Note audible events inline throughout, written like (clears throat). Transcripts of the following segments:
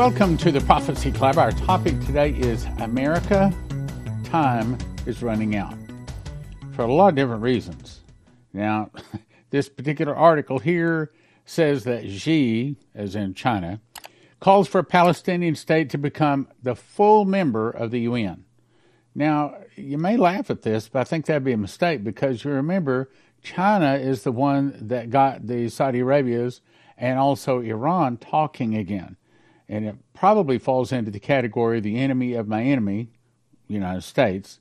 Welcome to the Prophecy Club. Our topic today is America. Time is running out for a lot of different reasons. Now, (laughs) this particular article here says that Xi, as in China, calls for a Palestinian state to become the full member of the UN. Now, you may laugh at this, but I think that'd be a mistake because you remember China is the one that got the Saudi Arabias and also Iran talking again. And it probably falls into the category of the enemy of my enemy, United States.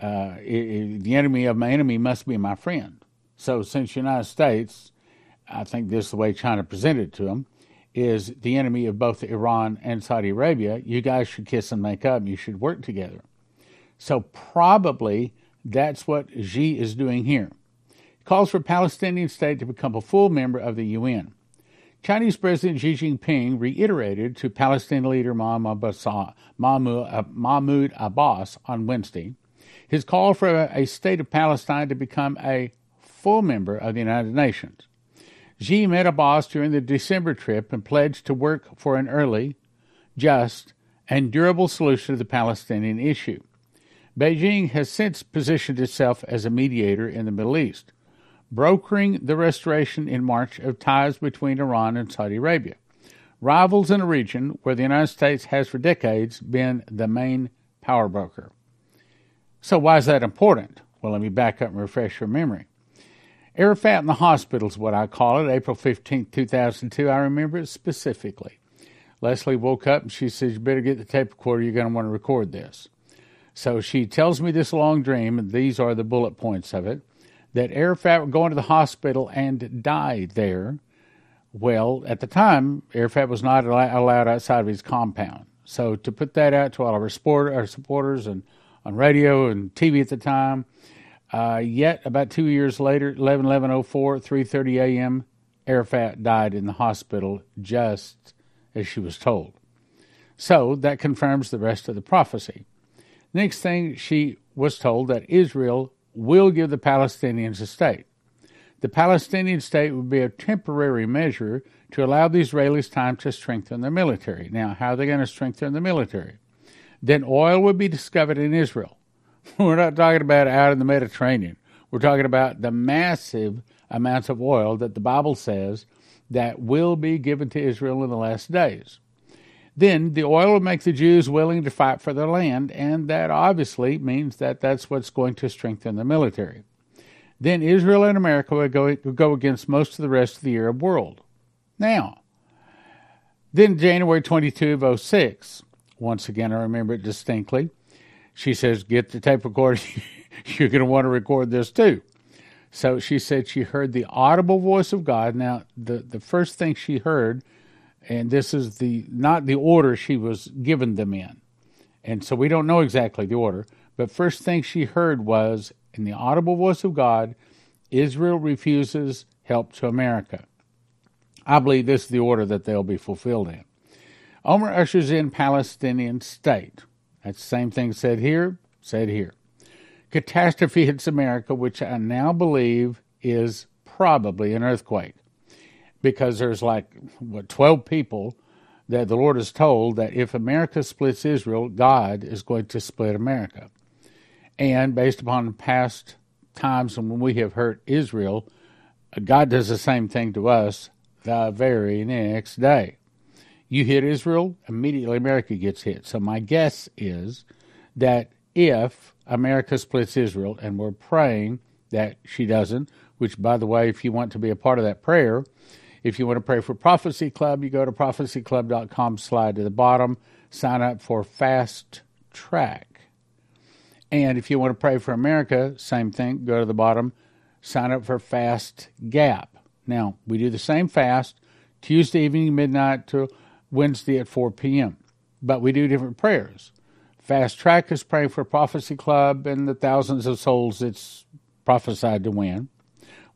Uh, it, it, the enemy of my enemy must be my friend. So, since United States, I think this is the way China presented it to them, is the enemy of both Iran and Saudi Arabia, you guys should kiss and make up. You should work together. So, probably that's what Xi is doing here. He calls for Palestinian state to become a full member of the UN. Chinese President Xi Jinping reiterated to Palestinian leader uh, Mahmoud Abbas on Wednesday his call for a state of Palestine to become a full member of the United Nations. Xi met Abbas during the December trip and pledged to work for an early, just, and durable solution to the Palestinian issue. Beijing has since positioned itself as a mediator in the Middle East, brokering the restoration in March of ties between Iran and Saudi Arabia, rivals in a region where the United States has for decades been the main power broker. So, why is that important? Well, let me back up and refresh your memory. Arafat in the hospital is what I call it, April 15, 2002. I remember it specifically. Leslie woke up and she says, You better get the tape recorder. You're going to want to record this. So she tells me this long dream, and these are the bullet points of it that Arafat would go into the hospital and die there. Well, at the time, Arafat was not allowed outside of his compound. So to put that out to all of our, sport, our supporters and on radio and TV at the time, uh, yet about two years later, 11 11 04, 3.30 a.m., Arafat died in the hospital just as she was told. So that confirms the rest of the prophecy. Next thing, she was told that Israel will give the Palestinians a state. The Palestinian state would be a temporary measure to allow the Israelis time to strengthen their military. Now, how are they going to strengthen the military? Then oil would be discovered in Israel. (laughs) We're not talking about out in the Mediterranean. We're talking about the massive amounts of oil that the Bible says that will be given to Israel in the last days. Then the oil will make the Jews willing to fight for their land, and that obviously means that that's what's going to strengthen the military. Then Israel and America will go, go against most of the rest of the Arab world. Now, then January 22 of 06, once again I remember it distinctly, she says, Get the tape recorder. (laughs) You're going to want to record this too. So she said she heard the audible voice of God. Now, the, the first thing she heard and this is the not the order she was given them in. And so we don't know exactly the order, but first thing she heard was in the audible voice of God, Israel refuses help to America. I believe this is the order that they'll be fulfilled in. Omer ushers in Palestinian state. That's the same thing said here, said here. Catastrophe hits America, which I now believe is probably an earthquake because there's like what 12 people that the Lord has told that if America splits Israel, God is going to split America. And based upon past times when we have hurt Israel, God does the same thing to us the very next day. You hit Israel, immediately America gets hit. So my guess is that if America splits Israel, and we're praying that she doesn't, which, by the way, if you want to be a part of that prayer, if you want to pray for Prophecy Club, you go to prophecyclub.com, slide to the bottom, sign up for Fast Track. And if you want to pray for America, same thing, go to the bottom, sign up for Fast Gap. Now, we do the same fast Tuesday evening, midnight to Wednesday at 4 p.m., but we do different prayers. Fast Track is praying for Prophecy Club and the thousands of souls it's prophesied to win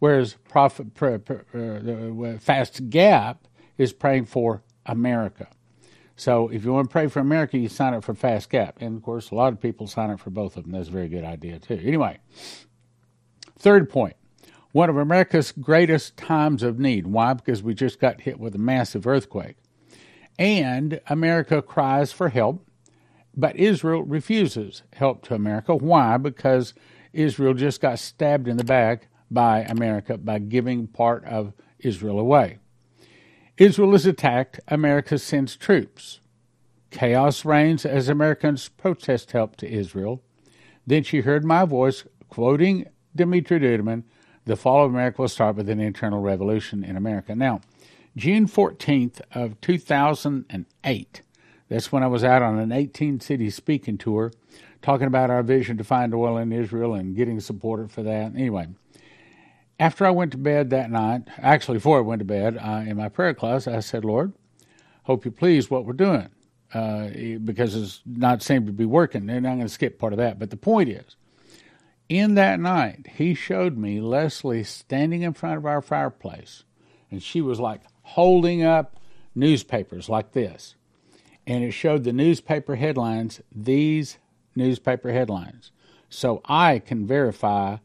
whereas prophet, uh, Fast Gap is praying for America. So if you want to pray for America, you sign up for Fast Gap. And of course, a lot of people sign up for both of them. That's a very good idea, too. Anyway, third point one of America's greatest times of need. Why? Because we just got hit with a massive earthquake. And America cries for help, but Israel refuses help to America. Why? Because Israel just got stabbed in the back by America by giving part of Israel away. Israel is attacked, America sends troops. Chaos reigns as Americans protest help to Israel. Then she heard my voice quoting Dimitri Duduman, the fall of America will start with an internal revolution in America. Now, June 14th of 2008, that's when I was out on an 18 city speaking tour talking about our vision to find oil in Israel and getting support for that. Anyway, after I went to bed that night, actually before I went to bed, in my prayer class, I said, Lord, hope you please what we're doing uh, because it's not seem to be working. And I'm going to skip part of that. But the point is, in that night, he showed me Leslie standing in front of our fireplace, and she was like holding up newspapers like this. And it showed the newspaper headlines, these newspaper headlines. So I can verify,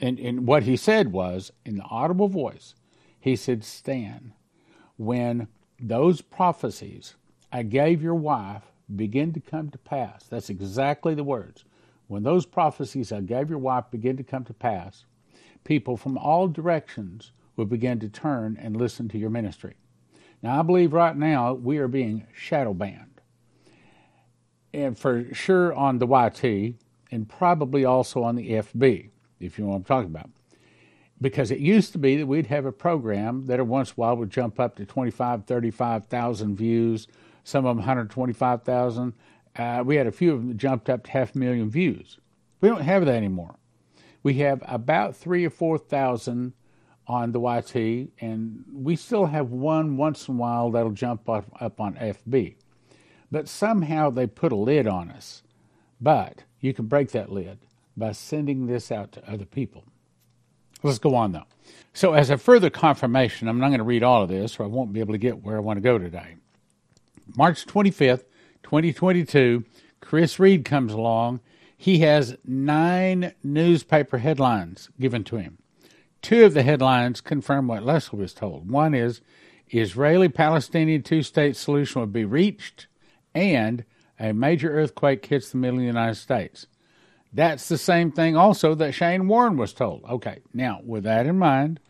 and, and what he said was, in the audible voice, he said, Stan, when those prophecies I gave your wife begin to come to pass, that's exactly the words. When those prophecies I gave your wife begin to come to pass, people from all directions will begin to turn and listen to your ministry. Now, I believe right now we are being shadow banned and for sure on the YT, and probably also on the FB, if you know what I'm talking about. Because it used to be that we'd have a program that once in a while would jump up to 25, 35,000 views, some of them 125,000. Uh, we had a few of them that jumped up to half a million views. We don't have that anymore. We have about three or 4,000 on the YT, and we still have one once in a while that'll jump up, up on FB but somehow they put a lid on us. But you can break that lid by sending this out to other people. Let's go on though. So, as a further confirmation, I'm not going to read all of this or I won't be able to get where I want to go today. March 25th, 2022, Chris Reed comes along. He has nine newspaper headlines given to him. Two of the headlines confirm what Leslie was told. One is Israeli Palestinian two state solution would be reached and a major earthquake hits the middle of the United States. That's the same thing also that Shane Warren was told. Okay, now with that in mind,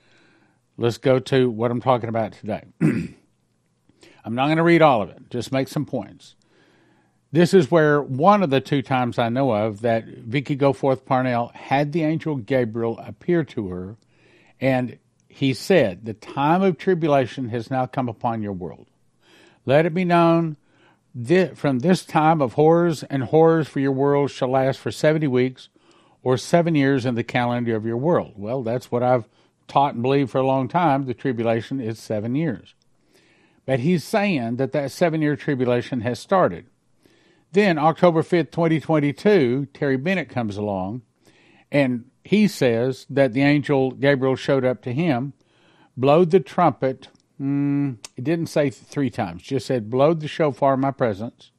let's go to what I'm talking about today. (clears throat) I'm not going to read all of it, just make some points. This is where one of the two times I know of that Vicky Goforth Parnell had the angel Gabriel appear to her, and he said, The time of tribulation has now come upon your world. Let it be known this, from this time of horrors and horrors for your world shall last for 70 weeks or seven years in the calendar of your world. Well, that's what I've taught and believed for a long time. The tribulation is seven years. But he's saying that that seven year tribulation has started. Then, October 5th, 2022, Terry Bennett comes along and he says that the angel Gabriel showed up to him, blowed the trumpet Mm, it didn't say three times, just said, blowed the shofar in my presence,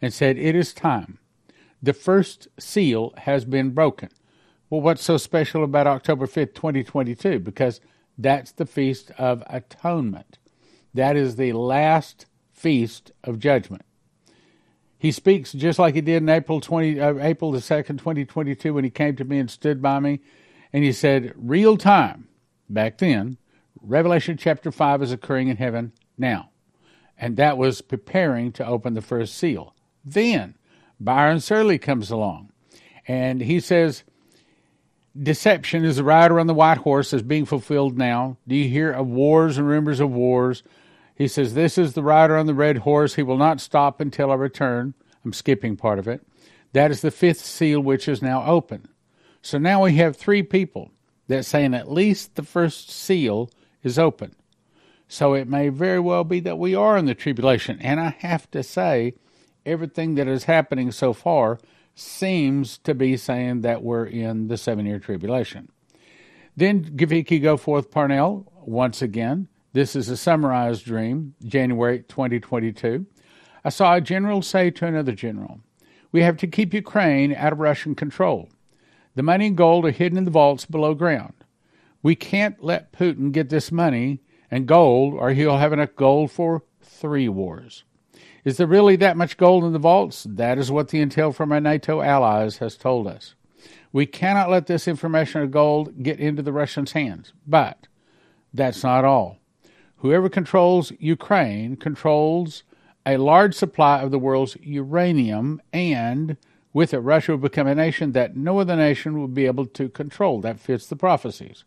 and said, It is time. The first seal has been broken. Well, what's so special about October 5th, 2022? Because that's the Feast of Atonement. That is the last feast of judgment. He speaks just like he did in April 20, uh, April the 2nd, 2022, when he came to me and stood by me, and he said, Real time, back then, Revelation chapter 5 is occurring in heaven now. And that was preparing to open the first seal. Then Byron Searle comes along and he says, Deception is the rider on the white horse is being fulfilled now. Do you hear of wars and rumors of wars? He says, This is the rider on the red horse. He will not stop until I return. I'm skipping part of it. That is the fifth seal, which is now open. So now we have three people that saying at least the first seal is open. So it may very well be that we are in the tribulation. And I have to say, everything that is happening so far seems to be saying that we're in the seven year tribulation. Then Gaviki Goforth Parnell, once again, this is a summarized dream, January 2022. I saw a general say to another general, We have to keep Ukraine out of Russian control. The money and gold are hidden in the vaults below ground. We can't let Putin get this money and gold, or he'll have enough gold for three wars. Is there really that much gold in the vaults? That is what the intel from our NATO allies has told us. We cannot let this information of gold get into the Russians' hands. But that's not all. Whoever controls Ukraine controls a large supply of the world's uranium, and with it, Russia will become a nation that no other nation will be able to control. That fits the prophecies.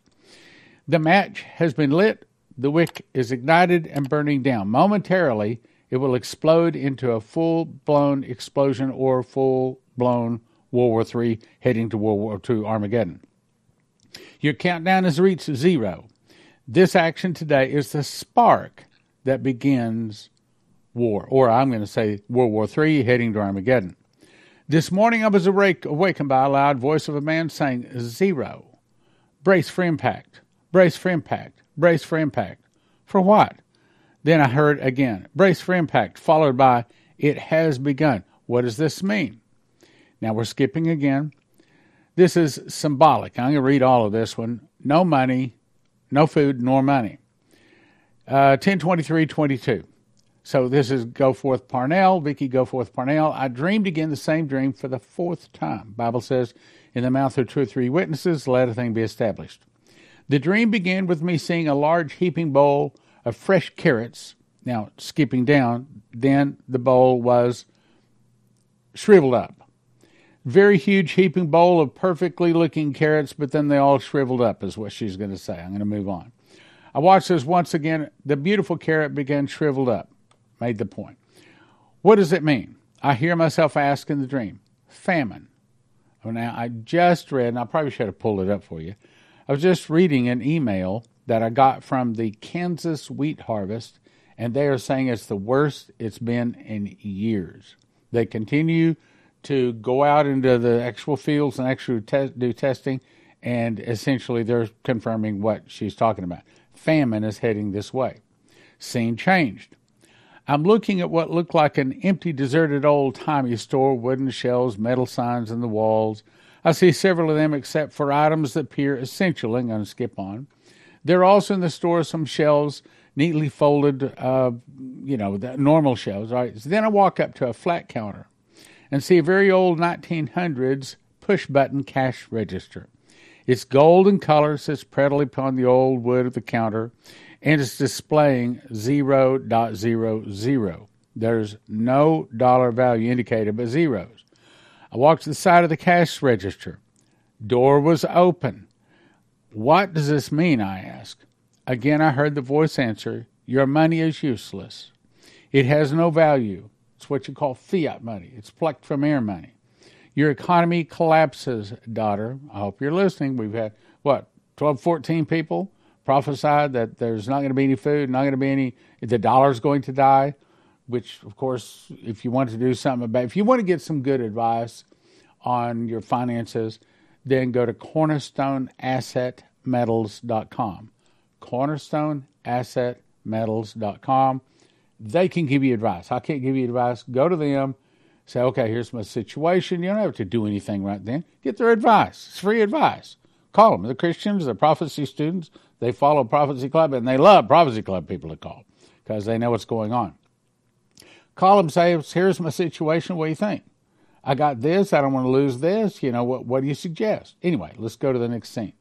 The match has been lit, the wick is ignited and burning down. Momentarily, it will explode into a full blown explosion or full blown World War III heading to World War II Armageddon. Your countdown has reached zero. This action today is the spark that begins war, or I'm going to say World War III heading to Armageddon. This morning I was awake, awakened by a loud voice of a man saying, Zero. Brace for impact. Brace for impact. Brace for impact. For what? Then I heard again, brace for impact, followed by, it has begun. What does this mean? Now we're skipping again. This is symbolic. I'm going to read all of this one. No money, no food, nor money. Uh, 102322. So this is Goforth Parnell, Vicky Goforth Parnell. I dreamed again the same dream for the fourth time. Bible says, in the mouth of two or three witnesses, let a thing be established. The dream began with me seeing a large heaping bowl of fresh carrots. Now, skipping down, then the bowl was shriveled up. Very huge heaping bowl of perfectly looking carrots, but then they all shriveled up, is what she's going to say. I'm going to move on. I watched this once again. The beautiful carrot began shriveled up. Made the point. What does it mean? I hear myself ask in the dream famine. Now, I just read, and I probably should have pulled it up for you. I was just reading an email that I got from the Kansas wheat harvest, and they are saying it's the worst it's been in years. They continue to go out into the actual fields and actually te- do testing, and essentially they're confirming what she's talking about. Famine is heading this way. Scene changed. I'm looking at what looked like an empty, deserted, old timey store, wooden shelves, metal signs in the walls. I see several of them except for items that appear essential. I'm going to skip on. There are also in the store some shelves neatly folded, uh, you know, the normal shelves. Right. So then I walk up to a flat counter and see a very old 1900s push button cash register. It's gold in color, sits prettily upon the old wood of the counter, and it's displaying 0.00. There's no dollar value indicated but zeros. I walked to the side of the cash register. Door was open. What does this mean? I asked. Again, I heard the voice answer Your money is useless. It has no value. It's what you call fiat money, it's plucked from air money. Your economy collapses, daughter. I hope you're listening. We've had, what, 12, 14 people prophesied that there's not going to be any food, not going to be any, the dollar's going to die, which, of course, if you want to do something about, if you want to get some good advice on your finances, then go to cornerstoneassetmetals.com. Cornerstoneassetmetals.com they can give you advice. I can't give you advice. Go to them, say, okay, here's my situation. You don't have to do anything right then. Get their advice. It's free advice. Call them. The Christians, the prophecy students, they follow Prophecy Club, and they love Prophecy Club people to call because they know what's going on. Call them, say, here's my situation. What do you think? I got this. I don't want to lose this. You know, what, what do you suggest? Anyway, let's go to the next scene.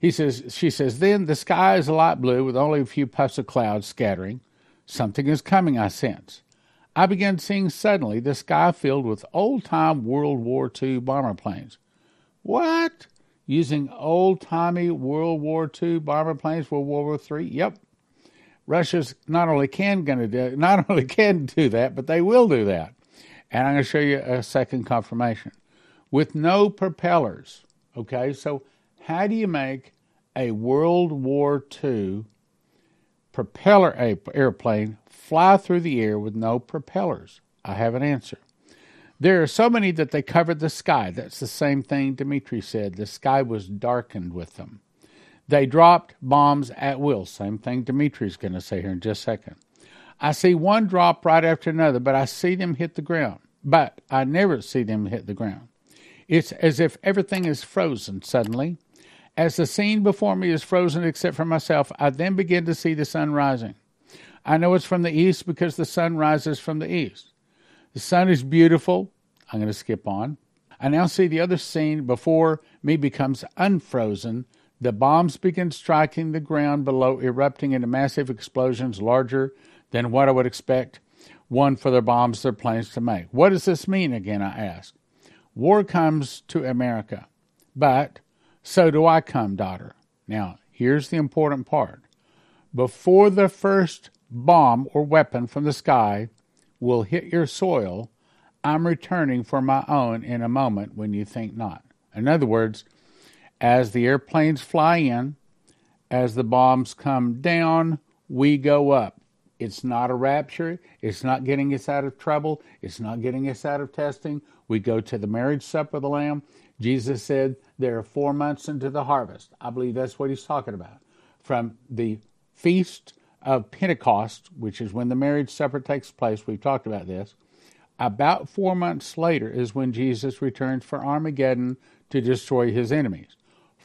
He says, she says, then the sky is a light blue with only a few puffs of clouds scattering. Something is coming, I sense. I began seeing suddenly the sky filled with old time World War II bomber planes. What? Using old timey World War II bomber planes for World War III? Yep. Russia's not only can gonna do not only (laughs) can do that, but they will do that. And I'm going to show you a second confirmation. With no propellers. Okay, so how do you make a World War II propeller airplane fly through the air with no propellers? I have an answer. There are so many that they covered the sky. That's the same thing Dimitri said. The sky was darkened with them. They dropped bombs at will. Same thing Dimitri's going to say here in just a second. I see one drop right after another, but I see them hit the ground. But I never see them hit the ground. It's as if everything is frozen suddenly as the scene before me is frozen except for myself, I then begin to see the sun rising. I know it's from the east because the sun rises from the east. The sun is beautiful. I'm going to skip on. I now see the other scene before me becomes unfrozen. The bombs begin striking the ground below, erupting into massive explosions larger than what I would expect one for their bombs their planes to make. What does this mean again? I ask. War comes to America, but so do I come, daughter. Now, here's the important part. Before the first bomb or weapon from the sky will hit your soil, I'm returning for my own in a moment when you think not. In other words, as the airplanes fly in, as the bombs come down, we go up. It's not a rapture. It's not getting us out of trouble. It's not getting us out of testing. We go to the marriage supper of the Lamb. Jesus said there are four months into the harvest. I believe that's what he's talking about. From the feast of Pentecost, which is when the marriage supper takes place, we've talked about this. About four months later is when Jesus returns for Armageddon to destroy his enemies.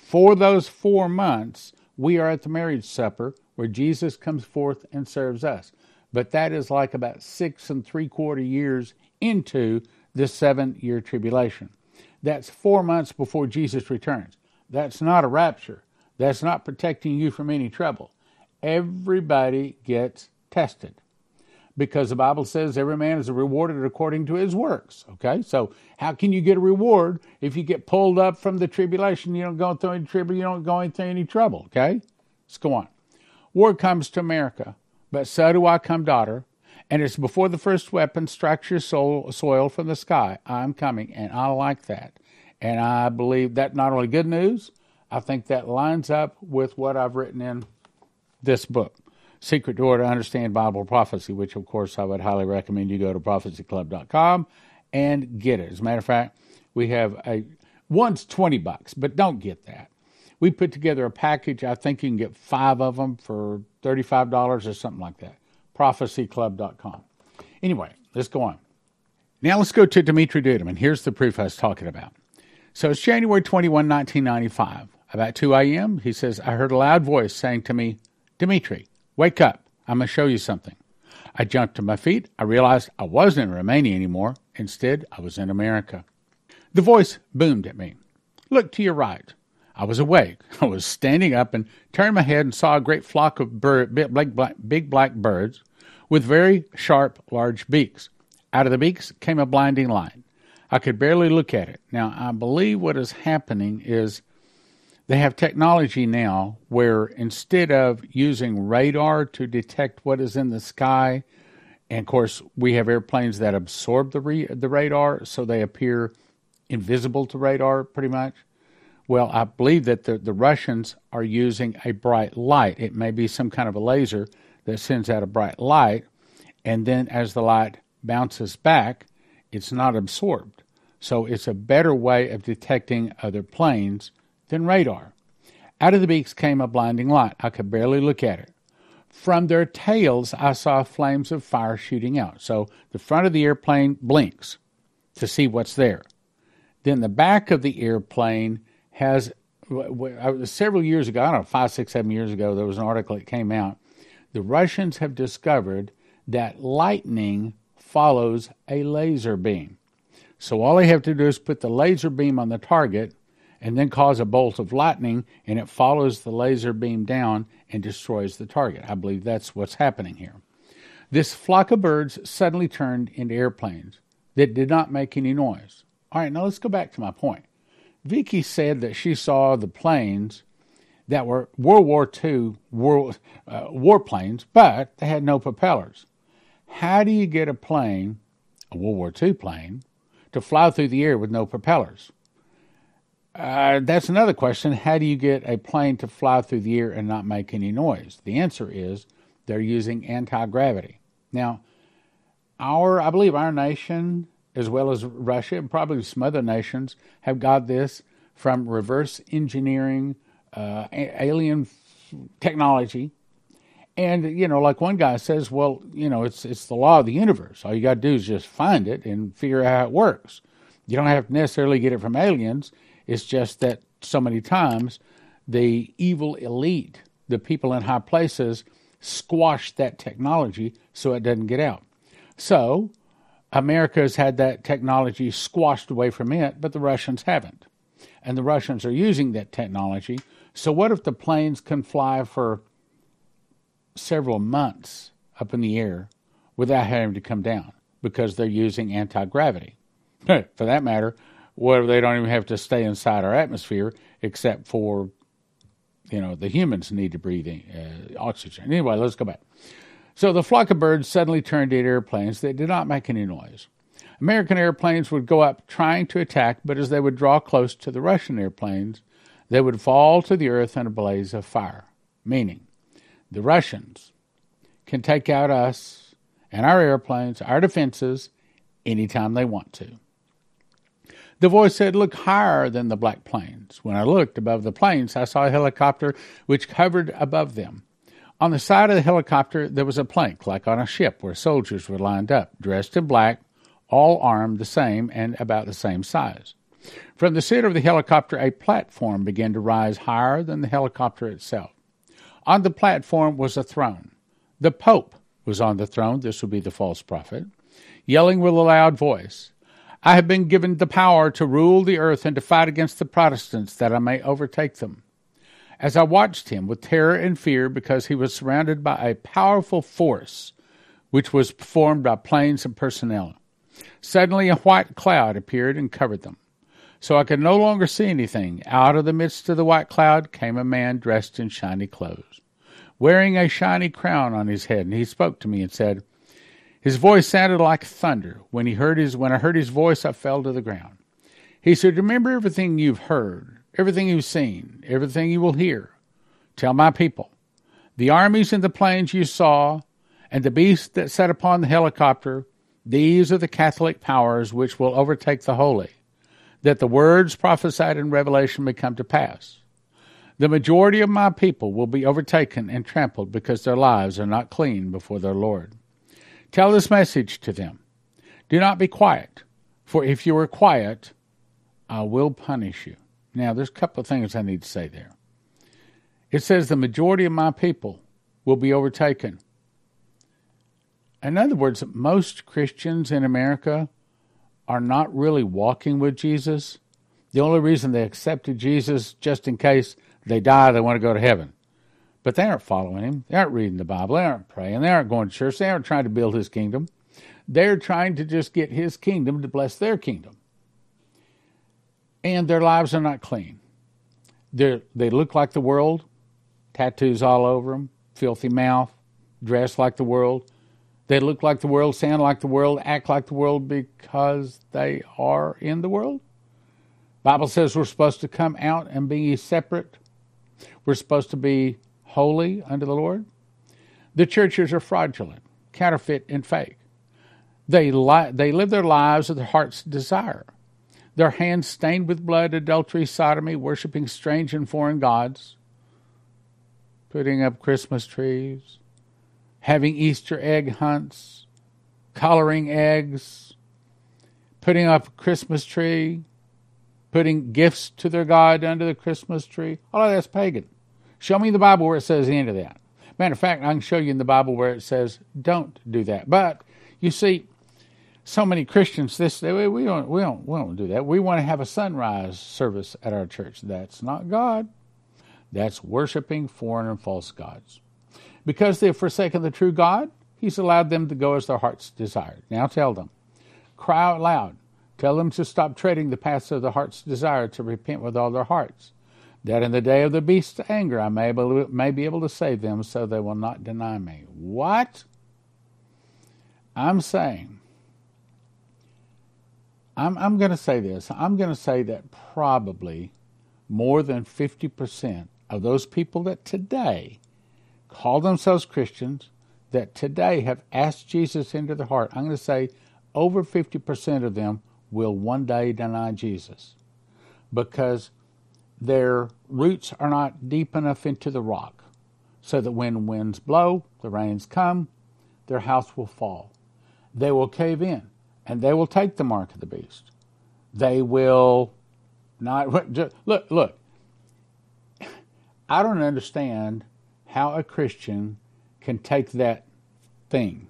For those four months, we are at the marriage supper where Jesus comes forth and serves us. But that is like about six and three quarter years into the seven year tribulation. That's four months before Jesus returns. That's not a rapture. That's not protecting you from any trouble. Everybody gets tested because the Bible says every man is rewarded according to his works. Okay, so how can you get a reward if you get pulled up from the tribulation? You don't go through any trouble. You don't go through any trouble. Okay, let's go on. War comes to America, but so do I come, daughter. And it's before the first weapon strikes your soul, soil from the sky. I'm coming, and I like that. And I believe that not only good news, I think that lines up with what I've written in this book, Secret Door to Understand Bible Prophecy, which, of course, I would highly recommend you go to prophecyclub.com and get it. As a matter of fact, we have a one's 20 bucks, but don't get that we put together a package. I think you can get five of them for $35 or something like that. Prophecyclub.com. Anyway, let's go on. Now let's go to Dimitri Duduman. Here's the proof I was talking about. So it's January 21, 1995. About 2 a.m., he says, I heard a loud voice saying to me, Dimitri, wake up. I'm going to show you something. I jumped to my feet. I realized I wasn't in Romania anymore. Instead, I was in America. The voice boomed at me. Look to your right. I was awake. (laughs) I was standing up and turned my head and saw a great flock of bird, big, black, big black birds with very sharp, large beaks. Out of the beaks came a blinding light. I could barely look at it. Now, I believe what is happening is they have technology now where instead of using radar to detect what is in the sky, and of course, we have airplanes that absorb the, re- the radar, so they appear invisible to radar pretty much. Well, I believe that the, the Russians are using a bright light. It may be some kind of a laser that sends out a bright light, and then as the light bounces back, it's not absorbed. So it's a better way of detecting other planes than radar. Out of the beaks came a blinding light. I could barely look at it. From their tails, I saw flames of fire shooting out. So the front of the airplane blinks to see what's there. Then the back of the airplane has several years ago, I don't know, five, six, seven years ago, there was an article that came out. The Russians have discovered that lightning follows a laser beam. So all they have to do is put the laser beam on the target and then cause a bolt of lightning, and it follows the laser beam down and destroys the target. I believe that's what's happening here. This flock of birds suddenly turned into airplanes that did not make any noise. All right, now let's go back to my point. Vicky said that she saw the planes that were World War II war, uh, warplanes, but they had no propellers. How do you get a plane, a World War II plane, to fly through the air with no propellers? Uh, that's another question. How do you get a plane to fly through the air and not make any noise? The answer is they're using anti gravity. Now, our, I believe our nation as well as Russia and probably some other nations, have got this from reverse engineering uh, alien technology. And you know, like one guy says, well, you know, it's it's the law of the universe. All you got to do is just find it and figure out how it works. You don't have to necessarily get it from aliens. It's just that so many times the evil elite, the people in high places, squash that technology so it doesn't get out. So, America has had that technology squashed away from it, but the Russians haven't. And the Russians are using that technology. So, what if the planes can fly for several months up in the air without having to come down because they're using anti gravity? (laughs) For that matter, if they don't even have to stay inside our atmosphere except for, you know, the humans need to breathe uh, oxygen. Anyway, let's go back. So the flock of birds suddenly turned into airplanes that did not make any noise. American airplanes would go up trying to attack, but as they would draw close to the Russian airplanes, they would fall to the earth in a blaze of fire. Meaning, the Russians can take out us and our airplanes, our defenses, anytime they want to. The voice said, Look higher than the black plains. When I looked above the plains, I saw a helicopter which hovered above them. On the side of the helicopter, there was a plank, like on a ship, where soldiers were lined up, dressed in black, all armed the same and about the same size. From the center of the helicopter, a platform began to rise higher than the helicopter itself. On the platform was a throne. The Pope was on the throne, this would be the false prophet, yelling with a loud voice, I have been given the power to rule the earth and to fight against the Protestants that I may overtake them as I watched him with terror and fear because he was surrounded by a powerful force which was formed by planes and personnel. Suddenly a white cloud appeared and covered them. So I could no longer see anything. Out of the midst of the white cloud came a man dressed in shiny clothes, wearing a shiny crown on his head, and he spoke to me and said, his voice sounded like thunder. When he heard his when I heard his voice I fell to the ground. He said, Remember everything you've heard everything you've seen, everything you will hear. Tell my people. The armies and the planes you saw, and the beast that sat upon the helicopter, these are the Catholic powers which will overtake the holy, that the words prophesied in Revelation may come to pass. The majority of my people will be overtaken and trampled because their lives are not clean before their Lord. Tell this message to them Do not be quiet, for if you are quiet, I will punish you. Now, there's a couple of things I need to say there. It says the majority of my people will be overtaken. In other words, most Christians in America are not really walking with Jesus. The only reason they accepted Jesus just in case they die, they want to go to heaven. But they aren't following him. They aren't reading the Bible. They aren't praying. They aren't going to church. They aren't trying to build his kingdom. They're trying to just get his kingdom to bless their kingdom and their lives are not clean. They they look like the world, tattoos all over them, filthy mouth, dress like the world. They look like the world, sound like the world, act like the world because they are in the world. Bible says we're supposed to come out and be separate. We're supposed to be holy unto the Lord. The churches are fraudulent, counterfeit, and fake. They li- they live their lives of their heart's desire their hands stained with blood, adultery, sodomy, worshiping strange and foreign gods, putting up Christmas trees, having Easter egg hunts, coloring eggs, putting up a Christmas tree, putting gifts to their God under the Christmas tree. All of that's pagan. Show me the Bible where it says any of that. Matter of fact, I can show you in the Bible where it says don't do that. But you see, so many Christians this we don't we don't we don't do that. We want to have a sunrise service at our church. That's not God. That's worshiping foreign and false gods. Because they've forsaken the true God, He's allowed them to go as their hearts desired. Now tell them. Cry out loud. Tell them to stop treading the paths of their heart's desire to repent with all their hearts. That in the day of the beast's anger I may, may be able to save them so they will not deny me. What? I'm saying I'm, I'm going to say this. I'm going to say that probably more than 50% of those people that today call themselves Christians, that today have asked Jesus into their heart, I'm going to say over 50% of them will one day deny Jesus because their roots are not deep enough into the rock so that when winds blow, the rains come, their house will fall. They will cave in and they will take the mark of the beast. They will not (laughs) just, look. Look, I don't understand how a Christian can take that thing.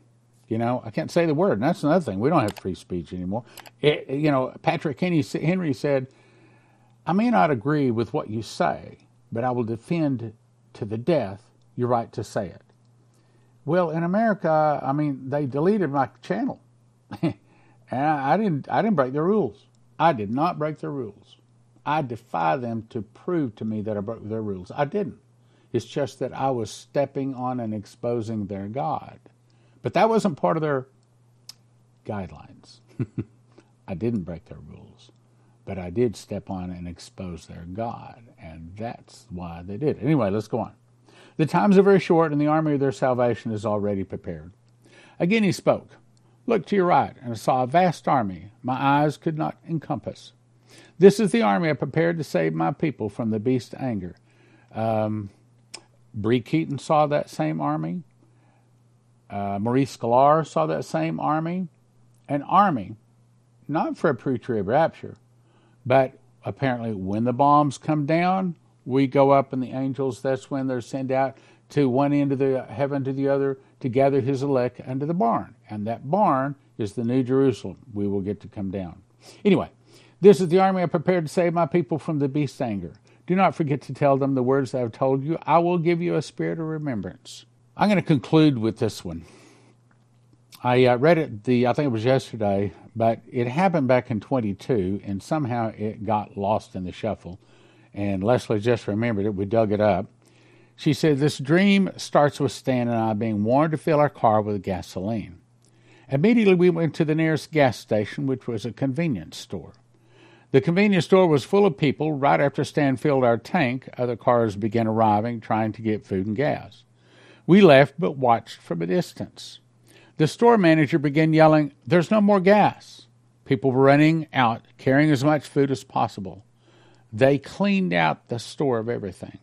You know, I can't say the word. And that's another thing. We don't have free speech anymore. It, you know, Patrick Henry, Henry said, I may not agree with what you say, but I will defend to the death your right to say it. Well, in America, I mean, they deleted my channel. (laughs) and I, didn't I didn't break the rules. I did not break the rules. I defy them to prove to me that I broke their rules. I didn't. It's just that I was stepping on and exposing their God. But that wasn't part of their guidelines. (laughs) I didn't break their rules, but I did step on and expose their God, and that's why they did. Anyway, let's go on. The times are very short, and the army of their salvation is already prepared. Again he spoke. Look to your right, and I saw a vast army my eyes could not encompass. This is the army I prepared to save my people from the beast's anger. Um, Bree Keyton saw that same army. Uh, Maurice Sklar saw that same army. An army, not for a pre trib rapture, but apparently when the bombs come down, we go up and the angels, that's when they're sent out to one end of the heaven to the other to gather his elect unto the barn. And that barn is the New Jerusalem. We will get to come down. Anyway, this is the army I prepared to save my people from the beast's anger. Do not forget to tell them the words I have told you. I will give you a spirit of remembrance. I'm going to conclude with this one. I uh, read it the I think it was yesterday, but it happened back in 22, and somehow it got lost in the shuffle. And Leslie just remembered it. We dug it up. She said, This dream starts with Stan and I being warned to fill our car with gasoline. Immediately, we went to the nearest gas station, which was a convenience store. The convenience store was full of people. Right after Stan filled our tank, other cars began arriving, trying to get food and gas. We left, but watched from a distance. The store manager began yelling, There's no more gas. People were running out, carrying as much food as possible. They cleaned out the store of everything.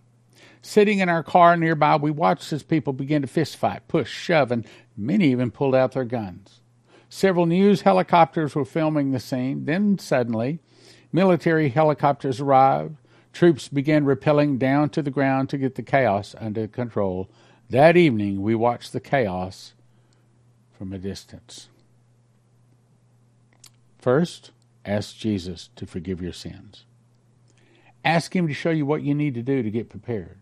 Sitting in our car nearby, we watched as people began to fist fight, push, shove, and many even pulled out their guns. Several news helicopters were filming the scene. Then suddenly, military helicopters arrived. Troops began rappelling down to the ground to get the chaos under control. That evening, we watched the chaos from a distance. First, ask Jesus to forgive your sins. Ask Him to show you what you need to do to get prepared.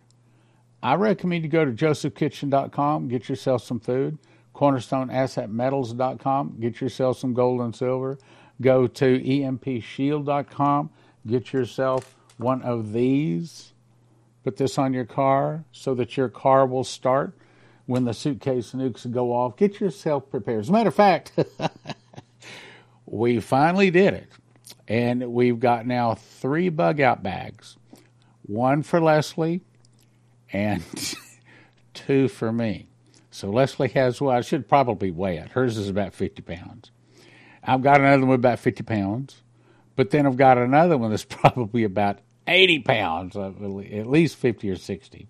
I recommend you go to josephkitchen.com, get yourself some food, cornerstoneassetmetals.com, get yourself some gold and silver. Go to empshield.com, get yourself one of these. Put this on your car so that your car will start when the suitcase nukes go off. Get yourself prepared. As a matter of fact, (laughs) we finally did it. And we've got now three bug out bags one for Leslie and (laughs) two for me. So Leslie has, well, I should probably weigh it. Hers is about 50 pounds. I've got another one about 50 pounds, but then I've got another one that's (laughs) probably about 80 pounds, uh, at least 50 or 60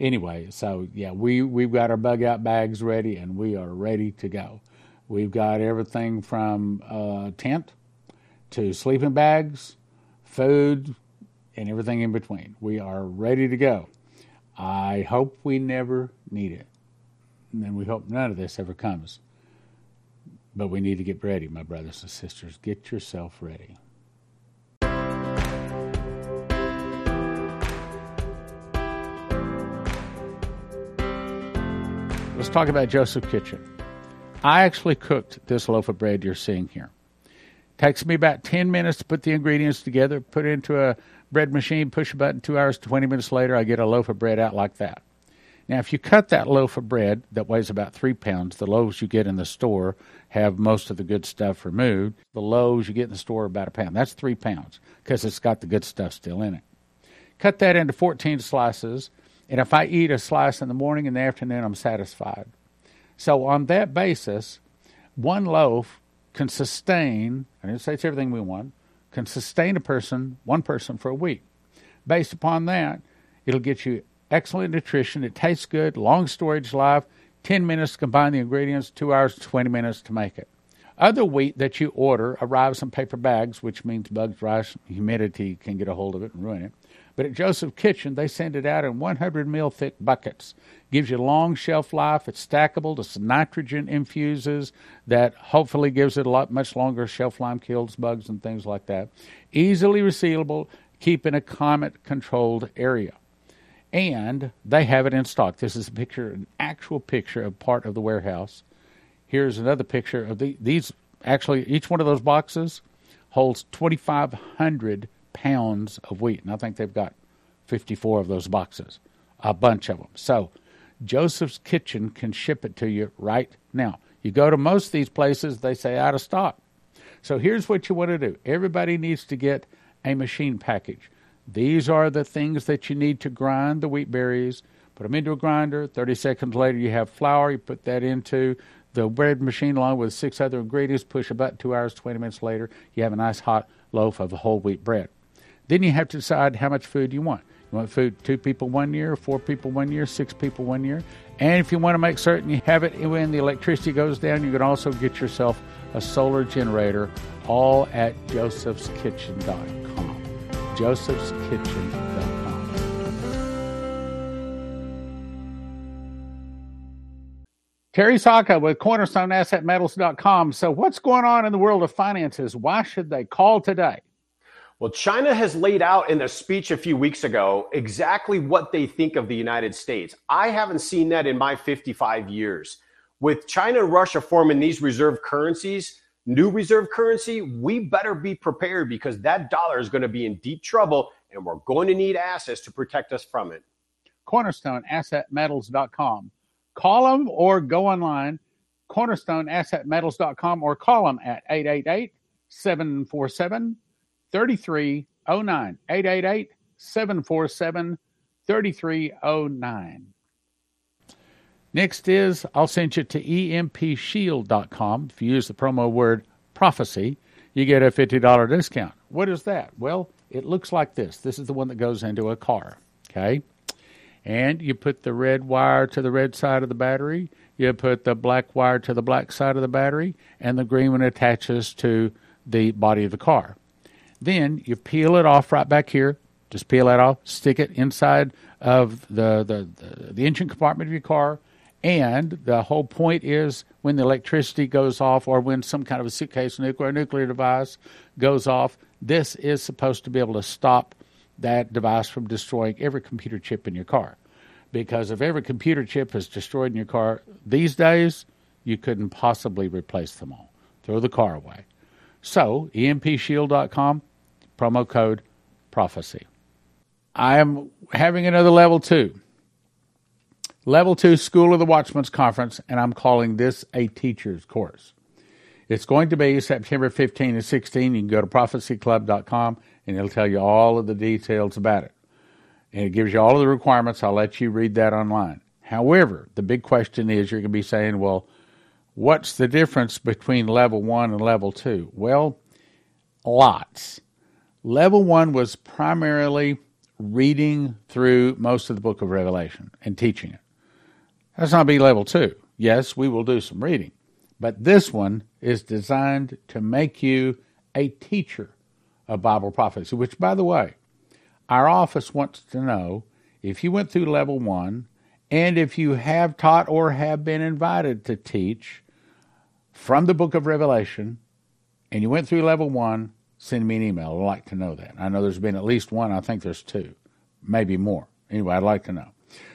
anyway, so yeah, we we've got our bug out bags ready and we are ready to go. We've got everything from uh, tent to sleeping bags, food, and everything in between. We are ready to go. I hope we never need it, and we hope none of this ever comes. But we need to get ready, my brothers and sisters. Get yourself ready. Let's talk about Joseph Kitchen. I actually cooked this loaf of bread you're seeing here. Takes me about 10 minutes to put the ingredients together, put it into a bread machine, push a button, two hours, 20 minutes later, I get a loaf of bread out like that. Now, if you cut that loaf of bread that weighs about three pounds, the loaves you get in the store have most of the good stuff removed. The loaves you get in the store are about a pound. That's three pounds because it's got the good stuff still in it. Cut that into 14 slices and if I eat a slice in the morning and the afternoon, I'm satisfied. So, on that basis, one loaf can sustain, I didn't say it's everything we want, can sustain a person, one person for a week. Based upon that, it'll get you excellent nutrition. It tastes good, long storage life, 10 minutes to combine the ingredients, 2 hours, 20 minutes to make it. Other wheat that you order arrives in paper bags, which means bugs, rice, humidity can get a hold of it and ruin it. But at Joseph Kitchen, they send it out in 100 mil thick buckets. Gives you long shelf life. It's stackable. It's nitrogen infuses that hopefully gives it a lot much longer shelf life, kills bugs and things like that. Easily resealable. Keep in a climate controlled area and they have it in stock. This is a picture, an actual picture of part of the warehouse. Here's another picture of the, these. Actually, each one of those boxes holds 2,500 pounds of wheat, and I think they've got 54 of those boxes, a bunch of them. So, Joseph's Kitchen can ship it to you right now. You go to most of these places, they say out of stock. So here's what you want to do. Everybody needs to get a machine package. These are the things that you need to grind the wheat berries. Put them into a grinder. 30 seconds later, you have flour. You put that into the bread machine along with six other ingredients. Push about two hours, 20 minutes later, you have a nice hot loaf of whole wheat bread. Then you have to decide how much food you want. You want food two people one year, four people one year, six people one year. And if you want to make certain you have it when the electricity goes down, you can also get yourself a solar generator, all at josephskitchen.com josephskitchen.com. Terry Sacka with CornerstoneAssetMetals.com. So, what's going on in the world of finances? Why should they call today? Well, China has laid out in a speech a few weeks ago exactly what they think of the United States. I haven't seen that in my 55 years. With China and Russia forming these reserve currencies, new reserve currency, we better be prepared because that dollar is going to be in deep trouble and we're going to need assets to protect us from it. CornerstoneAssetMetals.com. Call them or go online, CornerstoneAssetMetals.com, or call them at 888 747 3309. 888 747 3309. Next is I'll send you to empshield.com. If you use the promo word prophecy, you get a $50 discount. What is that? Well, it looks like this. This is the one that goes into a car, okay? And you put the red wire to the red side of the battery, you put the black wire to the black side of the battery, and the green one attaches to the body of the car. Then you peel it off right back here. Just peel that off, stick it inside of the, the, the, the engine compartment of your car, and the whole point is when the electricity goes off or when some kind of a suitcase nuclear nuclear device goes off, this is supposed to be able to stop that device from destroying every computer chip in your car. Because if every computer chip is destroyed in your car these days, you couldn't possibly replace them all. Throw the car away. So, empshield.com, promo code prophecy. I am having another level two. Level two School of the Watchman's Conference, and I'm calling this a teacher's course. It's going to be September 15 and 16. You can go to prophecyclub.com and it'll tell you all of the details about it. And it gives you all of the requirements. I'll let you read that online. However, the big question is you're going to be saying, well, what's the difference between level one and level two? Well, lots. Level one was primarily reading through most of the book of Revelation and teaching it. That's not be level two. Yes, we will do some reading, but this one is designed to make you a teacher of Bible prophecy, which, by the way, our office wants to know if you went through level one and if you have taught or have been invited to teach from the book of Revelation and you went through level one, send me an email. I'd like to know that. I know there's been at least one. I think there's two, maybe more. Anyway, I'd like to know.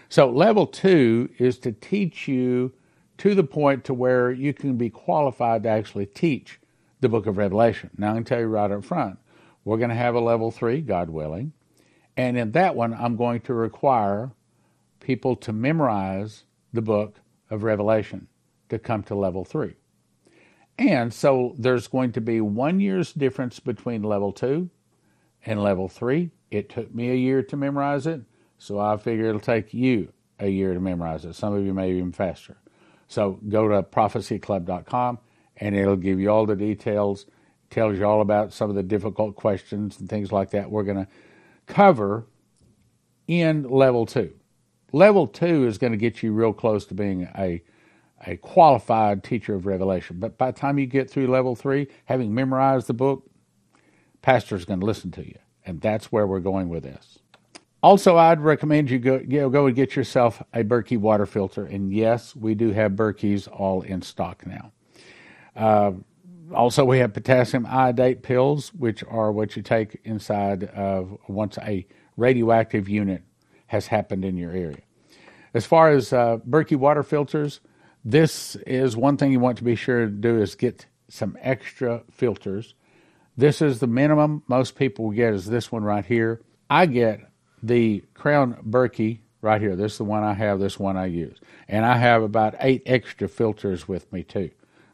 So level two is to teach you to the point to where you can be qualified to actually teach the book of Revelation. Now I can tell you right up front, we're going to have a level three, God willing. And in that one, I'm going to require people to memorize the book of Revelation to come to level three. And so there's going to be one year's difference between level two and level three. It took me a year to memorize it. So I figure it'll take you a year to memorize it. Some of you may even faster. So go to prophecyclub.com and it'll give you all the details, tells you all about some of the difficult questions and things like that we're going to cover in level two. Level two is going to get you real close to being a a qualified teacher of Revelation. But by the time you get through level three, having memorized the book, pastor's going to listen to you. And that's where we're going with this. Also, I'd recommend you go, you know, go and get yourself a Berkey water filter. And yes, we do have Berkeys all in stock now. Uh, also, we have potassium iodate pills, which are what you take inside of once a radioactive unit has happened in your area. As far as uh, Berkey water filters, this is one thing you want to be sure to do is get some extra filters. This is the minimum most people get is this one right here. I get the Crown Berkey right here. This is the one I have, this one I use. And I have about eight extra filters with me too,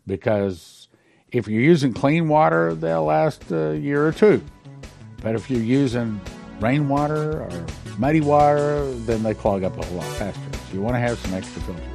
because if you're using clean water, they'll last a year or two. But if you're using rainwater or muddy water, then they clog up a lot faster. So you want to have some extra filters.